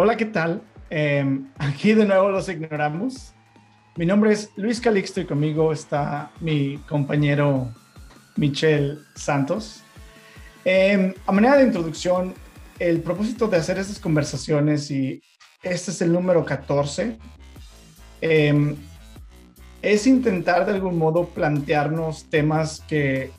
Hola, ¿qué tal? Eh, aquí de nuevo los ignoramos. Mi nombre es Luis Calixto y conmigo está mi compañero Michel Santos. Eh, a manera de introducción, el propósito de hacer estas conversaciones, y este es el número 14, eh, es intentar de algún modo plantearnos temas que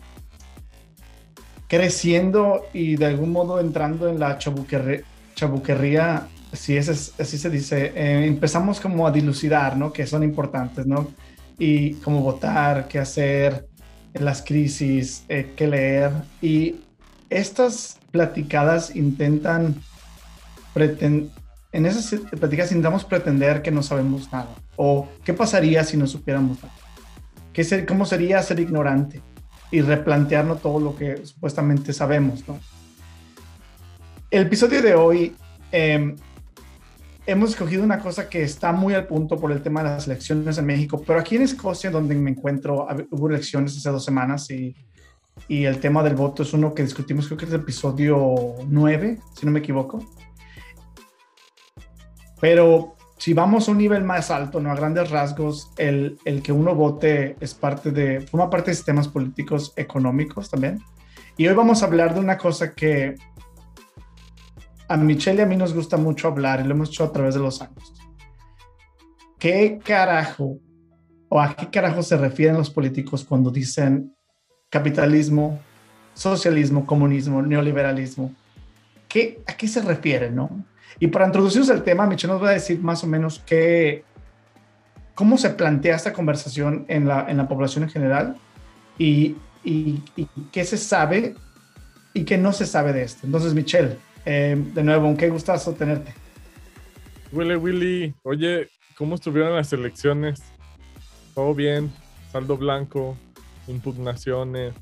creciendo y de algún modo entrando en la chabuquerría si es, así se dice, eh, empezamos como a dilucidar, ¿no? Que son importantes, ¿no? Y cómo votar, qué hacer, en las crisis, eh, qué leer. Y estas platicadas intentan, en esas platicadas intentamos pretender que no sabemos nada. O qué pasaría si no supiéramos nada. ¿Qué ser, ¿Cómo sería ser ignorante? Y replantearnos todo lo que supuestamente sabemos, ¿no? El episodio de hoy eh, hemos escogido una cosa que está muy al punto por el tema de las elecciones en México, pero aquí en Escocia, donde me encuentro, hubo elecciones hace dos semanas y, y el tema del voto es uno que discutimos, creo que es el episodio 9, si no me equivoco. Pero si vamos a un nivel más alto, ¿no? a grandes rasgos, el, el que uno vote es parte de, forma parte de sistemas políticos económicos también. Y hoy vamos a hablar de una cosa que a Michelle y a mí nos gusta mucho hablar y lo hemos hecho a través de los años. ¿Qué carajo o a qué carajo se refieren los políticos cuando dicen capitalismo, socialismo, comunismo, neoliberalismo? ¿Qué, ¿A qué se refieren, no? Y para introducirnos al tema, Michelle nos va a decir más o menos qué, cómo se plantea esta conversación en la, en la población en general y, y, y qué se sabe y qué no se sabe de esto. Entonces, Michelle, eh, de nuevo, qué gustazo tenerte. Willy, Willy, oye, ¿cómo estuvieron las elecciones? ¿Todo bien? ¿Saldo blanco? ¿Impugnaciones?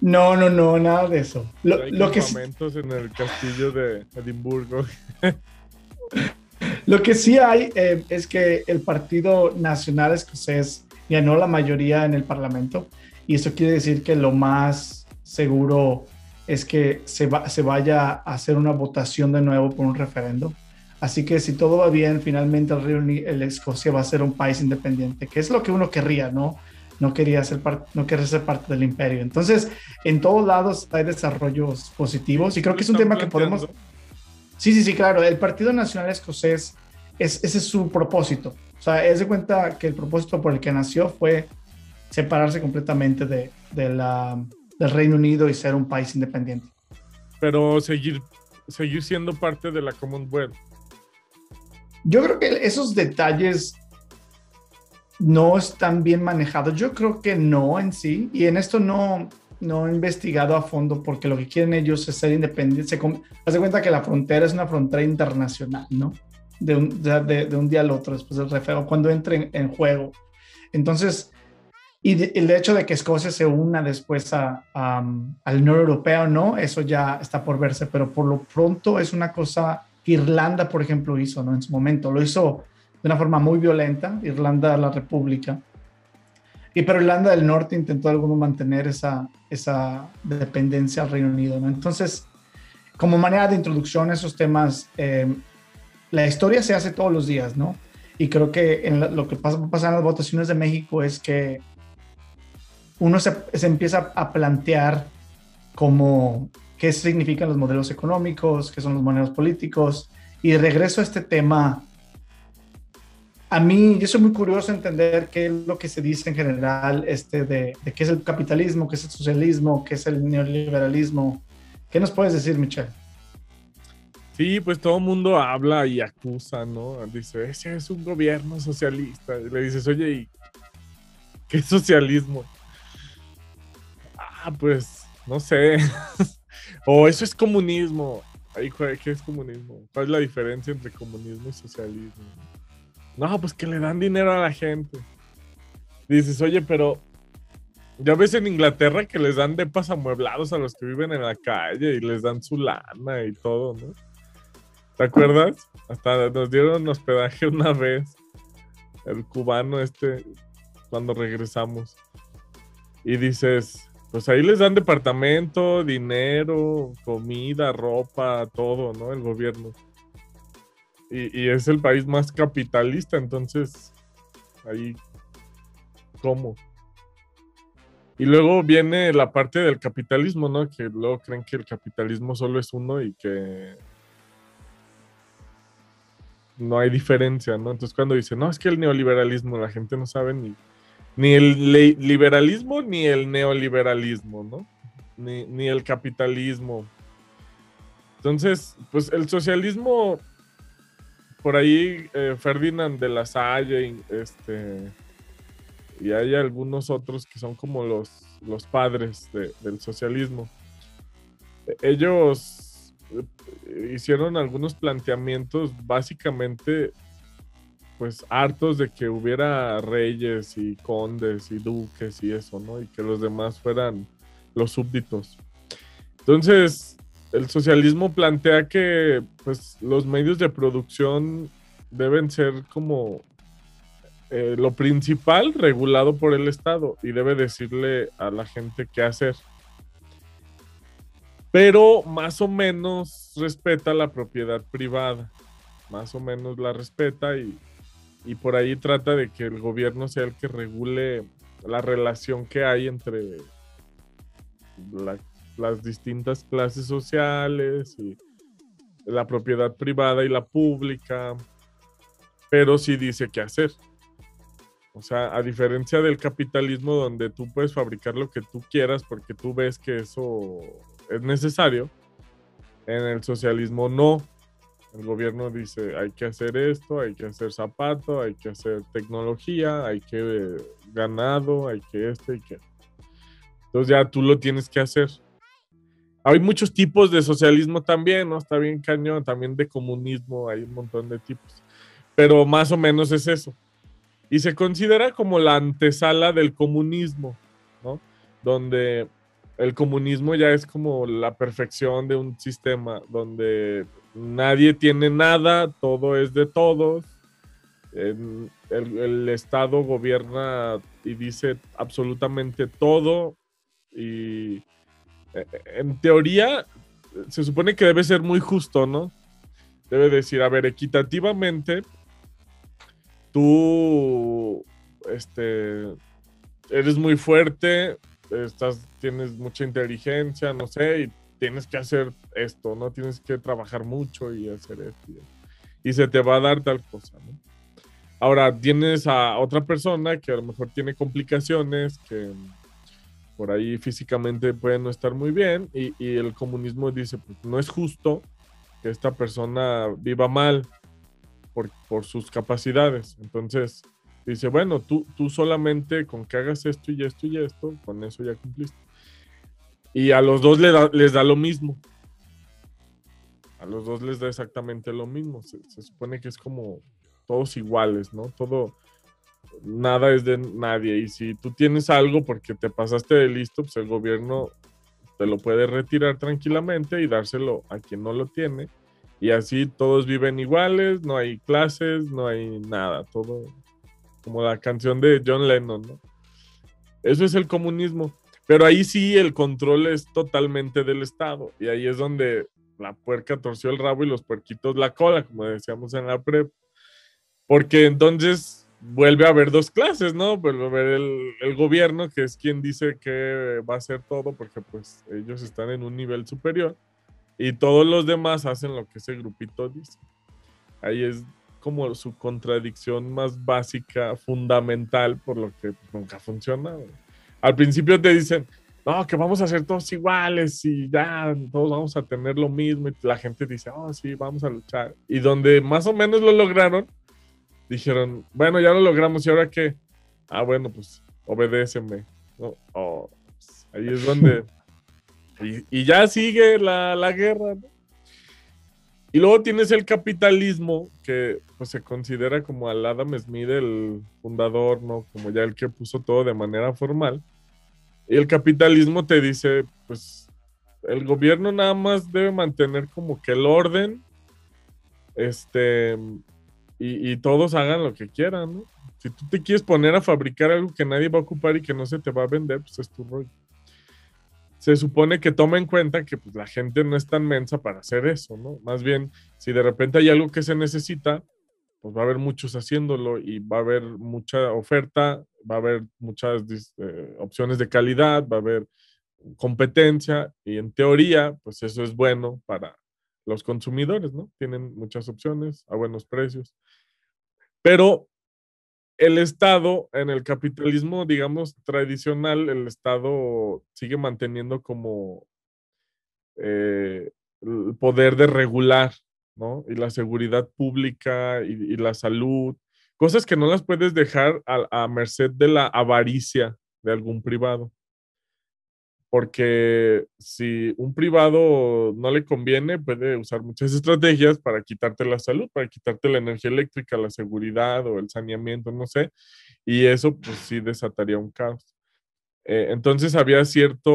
No, no, no, nada de eso. Lo, Hay lo que en el castillo de Edimburgo. lo que sí hay eh, es que el Partido Nacional Escocés ganó la mayoría en el Parlamento y eso quiere decir que lo más seguro es que se, va, se vaya a hacer una votación de nuevo por un referendo. Así que si todo va bien, finalmente el, el Escocia va a ser un país independiente, que es lo que uno querría, ¿no? No quería ser, parte, no quería ser parte del imperio. Entonces, en todos lados hay desarrollos positivos y creo que es un tema que podemos... Sí, sí, sí, claro. El Partido Nacional Escocés, es, ese es su propósito. O sea, es de cuenta que el propósito por el que nació fue separarse completamente de, de la del Reino Unido y ser un país independiente. Pero seguir, seguir siendo parte de la Commonwealth. Yo creo que esos detalles no están bien manejados. Yo creo que no en sí. Y en esto no, no he investigado a fondo porque lo que quieren ellos es ser independientes. Se hace cuenta que la frontera es una frontera internacional, ¿no? De un, de, de un día al otro después del refeo, cuando entre en juego. Entonces, y el hecho de que Escocia se una después a, al Unión Europeo, no, eso ya está por verse, pero por lo pronto es una cosa que Irlanda, por ejemplo, hizo, ¿no? En su momento, lo hizo de una forma muy violenta, Irlanda, la República. Y pero Irlanda del Norte intentó de alguno mantener esa, esa dependencia al Reino Unido, ¿no? Entonces, como manera de introducción a esos temas, eh, la historia se hace todos los días, ¿no? Y creo que en lo que pasa, pasa en las votaciones de México es que uno se, empieza a plantear como qué significan los modelos económicos, qué son los modelos políticos, y regreso a este tema. A mí, yo soy muy curioso entender qué es lo que se dice en general este de, de qué es el capitalismo, qué es el socialismo, qué es el neoliberalismo. ¿Qué nos puedes decir, Michelle? Sí, pues todo mundo habla y acusa, ¿no? Dice, ese es un gobierno socialista. Y le dices, oye, ¿y qué socialismo? Pues, no sé. o eso es comunismo. ¿qué es comunismo? ¿Cuál es la diferencia entre comunismo y socialismo? No, pues que le dan dinero a la gente. Dices, oye, pero ya ves en Inglaterra que les dan depas amueblados a los que viven en la calle y les dan su lana y todo, ¿no? ¿Te acuerdas? Hasta nos dieron hospedaje una vez. El cubano este, cuando regresamos. Y dices, pues ahí les dan departamento, dinero, comida, ropa, todo, ¿no? El gobierno. y, es el país más capitalista, entonces ahí, ¿cómo? Y luego viene la parte del capitalismo, ¿no? Que luego creen que el capitalismo solo es uno y que no hay diferencia, ¿no? Entonces cuando dicen, no, es que el neoliberalismo, la gente no sabe ni, ni el liberalismo ni el neoliberalismo, ¿no? Ni, ni el capitalismo. Entonces, pues el socialismo por ahí eh, Ferdinand de la Salle, este, y hay algunos otros que son como los, los padres del socialismo. Ellos eh, hicieron algunos planteamientos básicamente pues hartos de que hubiera reyes y condes y duques y eso, ¿no? Y que los demás fueran los súbditos. Entonces, el socialismo plantea que pues los medios de producción deben ser como eh, lo principal regulado por el Estado y debe decirle a la gente qué hacer. Pero más o menos respeta la propiedad privada, más o menos la respeta y, y por ahí trata de que el gobierno sea el que regule la relación que hay entre la las distintas clases sociales y la propiedad privada y la pública, pero sí dice qué hacer. O sea, a diferencia del capitalismo donde tú puedes fabricar lo que tú quieras porque tú ves que eso es necesario, en el socialismo no. El gobierno dice, hay que hacer esto, hay que hacer zapato, hay que hacer tecnología, hay que ganado, hay que esto y que... Entonces ya tú lo tienes que hacer. Hay muchos tipos de socialismo también, ¿no? Está bien cañón, también de comunismo, hay un montón de tipos. Pero más o menos es eso. Y se considera como la antesala del comunismo, ¿no? Donde el comunismo ya es como la perfección de un sistema, donde nadie tiene nada, todo es de todos. El, Estado gobierna y dice absolutamente todo y eh, en teoría, se supone que debe ser muy justo, ¿no? Debe decir, a ver, equitativamente, tú, este, eres muy fuerte, estás, tienes mucha inteligencia, no sé, y tienes que hacer esto, ¿no? Tienes que trabajar mucho y hacer esto. Y, se te va a dar tal cosa, ¿no? Ahora, tienes a otra persona que a lo mejor tiene complicaciones, que por ahí físicamente puede no estar muy bien y, el comunismo dice, pues no es justo que esta persona viva mal por, por sus capacidades. Entonces dice, bueno, tú, tú solamente con que hagas esto y esto y esto, con eso ya cumpliste. Y a los dos les da lo mismo. A los dos les da exactamente lo mismo. Se, supone que es como todos iguales, ¿no? Todo, nada es de nadie. Y si tú tienes algo porque te pasaste de listo, pues el gobierno te lo puede retirar tranquilamente y dárselo a quien no lo tiene. Y así todos viven iguales, no hay clases, no hay nada, todo como la canción de John Lennon, ¿no? Eso es el comunismo. Pero ahí sí el control es totalmente del Estado. Y ahí es donde la puerca torció el rabo y los puerquitos la cola, como decíamos en la prep. Porque entonces vuelve a haber dos clases, ¿no? Vuelve a haber el, gobierno, que es quien dice que va a hacer todo, porque pues ellos están en un nivel superior, y todos los demás hacen lo que ese grupito dice. Ahí es como su contradicción más básica, fundamental, por lo que nunca funciona. Al principio te dicen, no, que vamos a ser todos iguales y ya, todos vamos a tener lo mismo, y la gente dice, oh, sí, vamos a luchar. Y donde más o menos lo lograron, dijeron, bueno, ya lo logramos, ¿y ahora qué? Ah, bueno, pues obedéceme. Oh, pues, ahí es donde... y, ya sigue la, guerra. Y luego tienes el capitalismo, que pues se considera como al Adam Smith el fundador, ¿no? Como ya el que puso todo de manera formal. Y el capitalismo te dice, pues el gobierno nada más debe mantener como que el orden, este, y, todos hagan lo que quieran, ¿no? Si tú te quieres poner a fabricar algo que nadie va a ocupar y que no se te va a vender, pues es tu rollo. se supone que toma en cuenta que pues, la gente no es tan mensa para hacer eso, ¿no? Más bien, si de repente hay algo que se necesita, pues va a haber muchos haciéndolo y va a haber mucha oferta, va a haber muchas eh, opciones de calidad, va a haber competencia y en teoría, pues eso es bueno para los consumidores, ¿no? Tienen muchas opciones a buenos precios. Pero el Estado, en el capitalismo, digamos, tradicional, el Estado sigue manteniendo como eh, el poder de regular, ¿no? Y la seguridad pública y, la salud, cosas que no las puedes dejar a merced de la avaricia de algún privado porque si un privado no le conviene, puede usar muchas estrategias para quitarte la salud, para quitarte la energía eléctrica, la seguridad o el saneamiento, no sé, y eso pues sí desataría un caos. Eh, entonces había cierta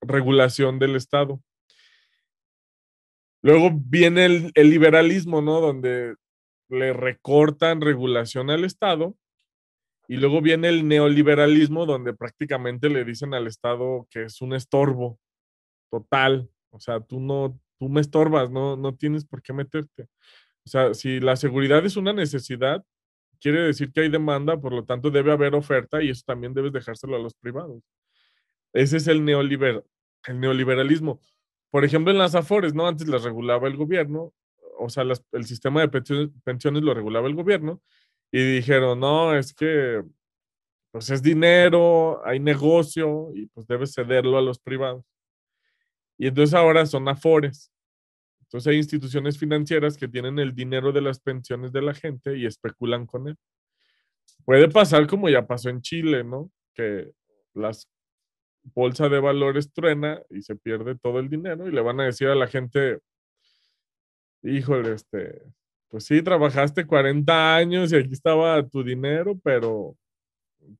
regulación del Estado. Luego viene el, el liberalismo, ¿no? Donde le recortan regulación al Estado y luego viene el neoliberalismo, donde prácticamente le dicen al Estado que es un estorbo total. O sea, tú no, tú me estorbas, no, no tienes por qué meterte. O sea, si la seguridad es una necesidad, quiere decir que hay demanda, por lo tanto debe haber oferta y eso también debes dejárselo a los privados. Ese es el, neoliber, el neoliberalismo. Por ejemplo, en las AFORES, ¿no? Antes las regulaba el gobierno, o sea, el sistema de pensiones lo regulaba el gobierno y dijeron, no, es que pues es dinero, hay negocio y pues debes cederlo a los privados. Y entonces ahora son afores. Entonces hay instituciones financieras que tienen el dinero de las pensiones de la gente y especulan con él. Puede pasar como ya pasó en Chile, ¿no? Que las bolsa de valores truena y se pierde todo el dinero y le van a decir a la gente, híjole, este, pues sí, trabajaste 40 años y aquí estaba tu dinero, pero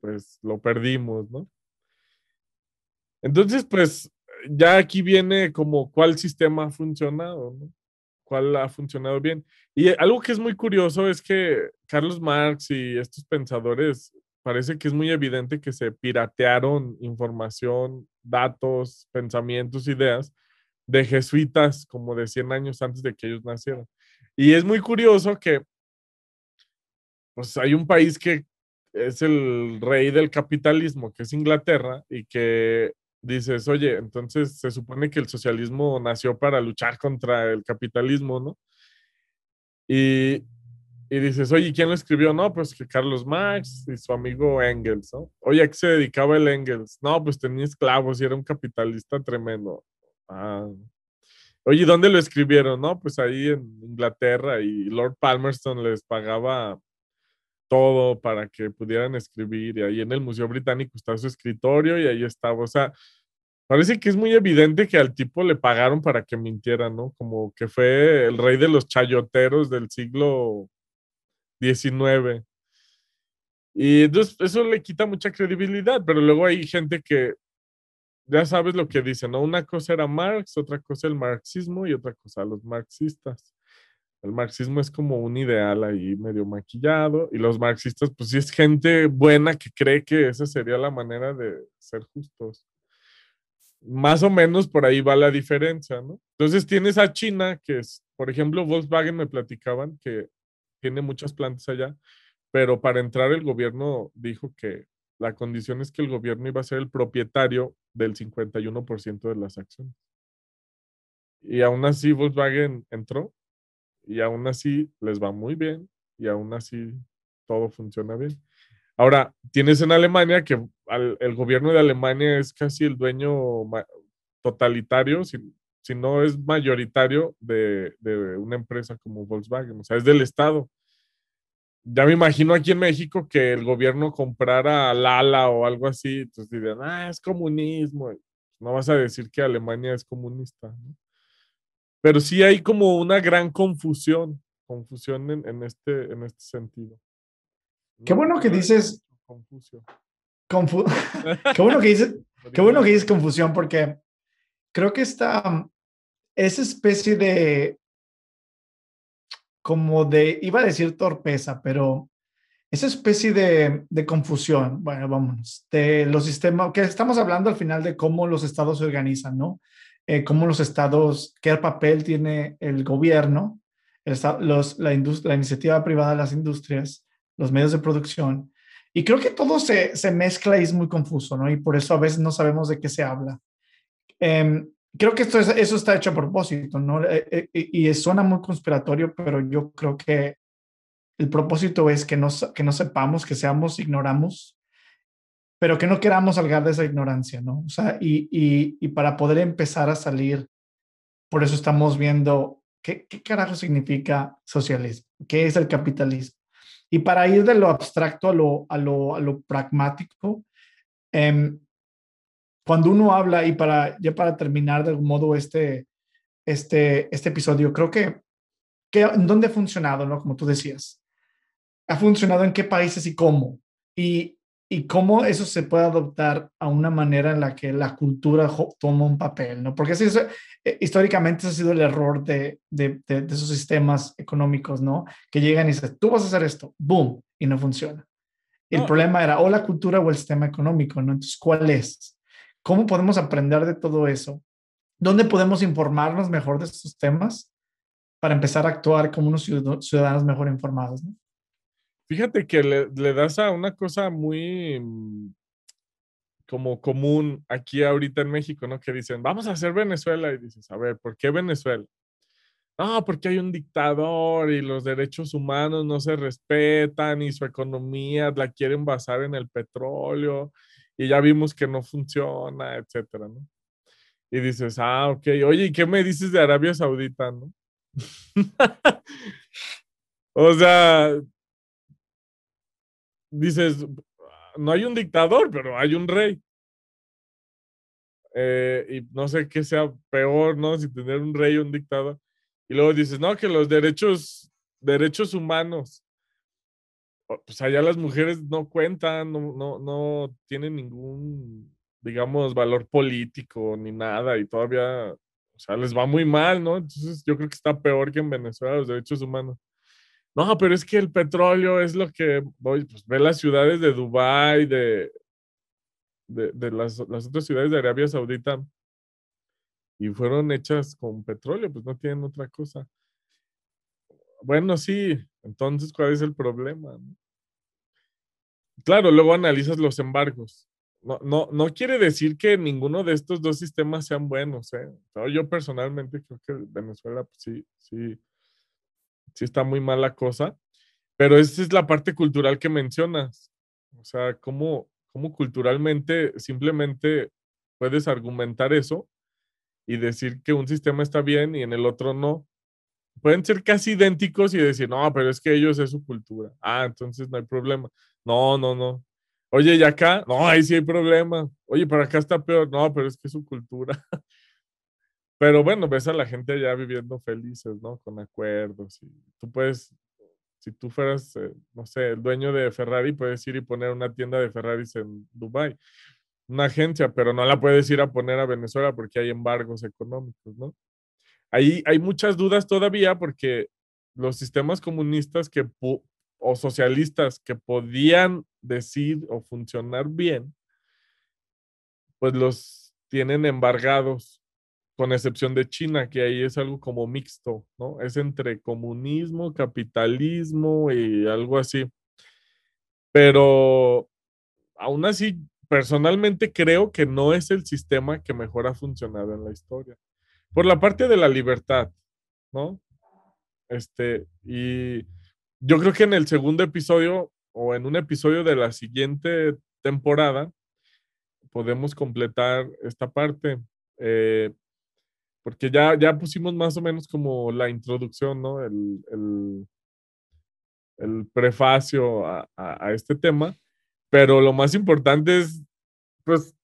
pues lo perdimos, ¿no? Entonces, pues ya aquí viene como cuál sistema ha funcionado, ¿no? ¿Cuál ha funcionado bien? Y algo que es muy curioso es que Carlos Marx y estos pensadores parece que es muy evidente que se piratearon información, datos, pensamientos, ideas de jesuitas como de 100 años antes de que ellos nacieran. Y es muy curioso que pues hay un país que es el rey del capitalismo, que es Inglaterra, y que dices, oye, entonces se supone que el socialismo nació para luchar contra el capitalismo, ¿no? Y, y dices, oye, ¿quién lo escribió? No, pues que Carlos Marx y su amigo Engels, ¿no? Oye, ¿a qué se dedicaba el Engels? No, pues tenía esclavos y era un capitalista tremendo. Ah, Oye, ¿dónde lo escribieron? No, pues ahí en Inglaterra y Lord Palmerston les pagaba todo para que pudieran escribir y ahí en el Museo Británico está su escritorio y ahí estaba, o sea, parece que es muy evidente que al tipo le pagaron para que mintiera, ¿no? Como que fue el rey de los chayoteros del siglo XIX. Y entonces eso le quita mucha credibilidad, pero luego hay gente que ya sabes lo que dicen, ¿no? Una cosa era Marx, otra cosa el marxismo y otra cosa los marxistas. El marxismo es como un ideal ahí medio maquillado y los marxistas, pues sí es gente buena que cree que esa sería la manera de ser justos. Más o menos por ahí va la diferencia, ¿no? Entonces tienes a China, que es, por ejemplo, Volkswagen me platicaban que tiene muchas plantas allá, pero para entrar el gobierno dijo que la condición es que el gobierno iba a ser el propietario del 51% de las acciones. Y aún así Volkswagen entró y aún así les va muy bien y aún así todo funciona bien. Ahora, tienes en Alemania que el gobierno de Alemania es casi el dueño totalitario, si, si no es mayoritario de, de, una empresa como Volkswagen, o sea, es del Estado ya me imagino aquí en México que el gobierno comprara Lala o algo así, entonces dirían, ah, es comunismo. No vas a decir que Alemania es comunista. Pero sí hay como una gran confusión, confusión en, este, en este sentido. Qué bueno que dices. Confusión. qué bueno que dices. qué bueno que dices confusión, porque creo que esta, esa especie de como de, iba a decir torpeza, pero esa especie de, de, confusión, bueno, vámonos, de los sistemas, que estamos hablando al final de cómo los estados se organizan, ¿no? Eh, cómo los estados, qué papel tiene el gobierno, el, los, la, la iniciativa privada las industrias, los medios de producción. Y creo que todo se, se mezcla y es muy confuso, ¿no? Y por eso a veces no sabemos de qué se habla. Eh, creo que esto es, eso está hecho a propósito, ¿no? Eh, eh, y suena muy conspiratorio, pero yo creo que el propósito es que no, que no sepamos, que seamos, ignoramos, pero que no queramos salgar de esa ignorancia, ¿no? O sea, y, y, y para poder empezar a salir, por eso estamos viendo qué, qué carajo significa socialismo, qué es el capitalismo. Y para ir de lo abstracto a lo, a lo, a lo pragmático, eh, cuando uno habla, y para, ya para terminar de algún modo este, este, este episodio, creo que, que en dónde ha funcionado, ¿no? Como tú decías. Ha funcionado en qué países y cómo. Y, y cómo eso se puede adoptar a una manera en la que la cultura toma un papel, ¿no? Porque eso, eh, históricamente ese ha sido el error de, de, de, de, esos sistemas económicos, ¿no? Que llegan y dicen, tú vas a hacer esto, boom, y no funciona. El problema era o la cultura o el sistema económico, ¿no? Entonces, ¿cuál es? ¿Cómo podemos aprender de todo eso? ¿Dónde podemos informarnos mejor de estos temas para empezar a actuar como unos ciudadanos mejor informados? Fíjate que le, le, das a una cosa muy mm, como común aquí ahorita en México, ¿no? Que dicen, vamos a hacer Venezuela. Y dices, a ver, ¿por qué Venezuela? No, porque hay un dictador y los derechos humanos no se respetan y su economía la quieren basar en el petróleo y ya vimos que no funciona, etcétera, ¿no? Y dices, ah, ok, oye, ¿y qué me dices de Arabia Saudita, no? o sea, dices, no hay un dictador, pero hay un rey. Eh, y no sé qué sea peor, ¿no? Si tener un rey o un dictador. Y luego dices, no, que los derechos, derechos humanos pues allá las mujeres no cuentan, no, no, no tienen ningún, digamos, valor político ni nada y todavía, o sea, les va muy mal, ¿no? Entonces yo creo que está peor que en Venezuela los derechos humanos. No, pero es que el petróleo es lo que, voy, pues ve las ciudades de Dubái, de, de, de las, las otras ciudades de Arabia Saudita y fueron hechas con petróleo, pues no tienen otra cosa. Bueno, sí, entonces, ¿cuál es el problema? Claro, luego analizas los embargos. No, no, no quiere decir que ninguno de estos dos sistemas sean buenos. ¿eh? yo personalmente creo que Venezuela pues, sí, sí, sí está muy mal la cosa, pero esa es la parte cultural que mencionas. O sea, cómo, cómo culturalmente simplemente puedes argumentar eso y decir que un sistema está bien y en el otro no pueden ser casi idénticos y decir, no, pero es que ellos es su cultura. Ah, entonces no hay problema. No, no, no. Oye, ¿y acá? No, ahí sí hay problema. Oye, pero acá está peor. No, pero es que es su cultura. Pero bueno, ves a la gente allá viviendo felices, ¿no? Con acuerdos. Y tú puedes, si tú fueras, eh, no sé, el dueño de Ferrari, puedes ir y poner una tienda de Ferraris en Dubai, una agencia, pero no la puedes ir a poner a Venezuela porque hay embargos económicos, ¿no? Hay muchas dudas todavía porque los sistemas comunistas que o socialistas que podían decir o funcionar bien, pues los tienen embargados, con excepción de China, que ahí es algo como mixto, ¿no? Es entre comunismo, capitalismo y algo así. Pero aún así, personalmente creo que no es el sistema que mejor ha funcionado en la historia por la parte de la libertad, ¿no? Este, y yo creo que en el segundo episodio o en un episodio de la siguiente temporada podemos completar esta parte. Eh, porque ya, ya pusimos más o menos como la introducción, ¿no? El, el, prefacio a, a, a, este tema, pero lo más importante es, pues,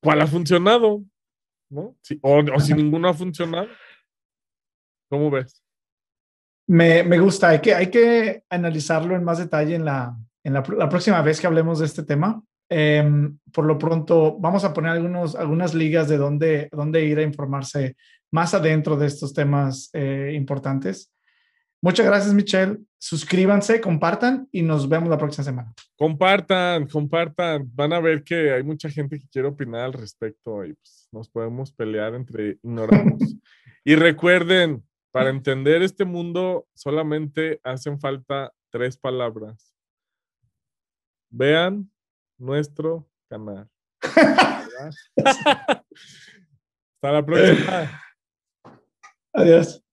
¿cuál ha funcionado? ¿No? o, si ninguno ha funcionado. ¿Cómo ves? Me, me, gusta, hay que, hay que analizarlo en más detalle en la, en la, la próxima vez que hablemos de este tema. Eh, por lo pronto, vamos a poner algunos, algunas ligas de dónde, dónde ir a informarse más adentro de estos temas eh, importantes. Muchas gracias, Michelle. Suscríbanse, compartan y nos vemos la próxima semana. Compartan, compartan. Van a ver que hay mucha gente que quiere opinar al respecto y pues, nos podemos pelear entre ignorados. y recuerden, para entender este mundo solamente hacen falta tres palabras. Vean nuestro canal. Hasta la próxima. Adiós.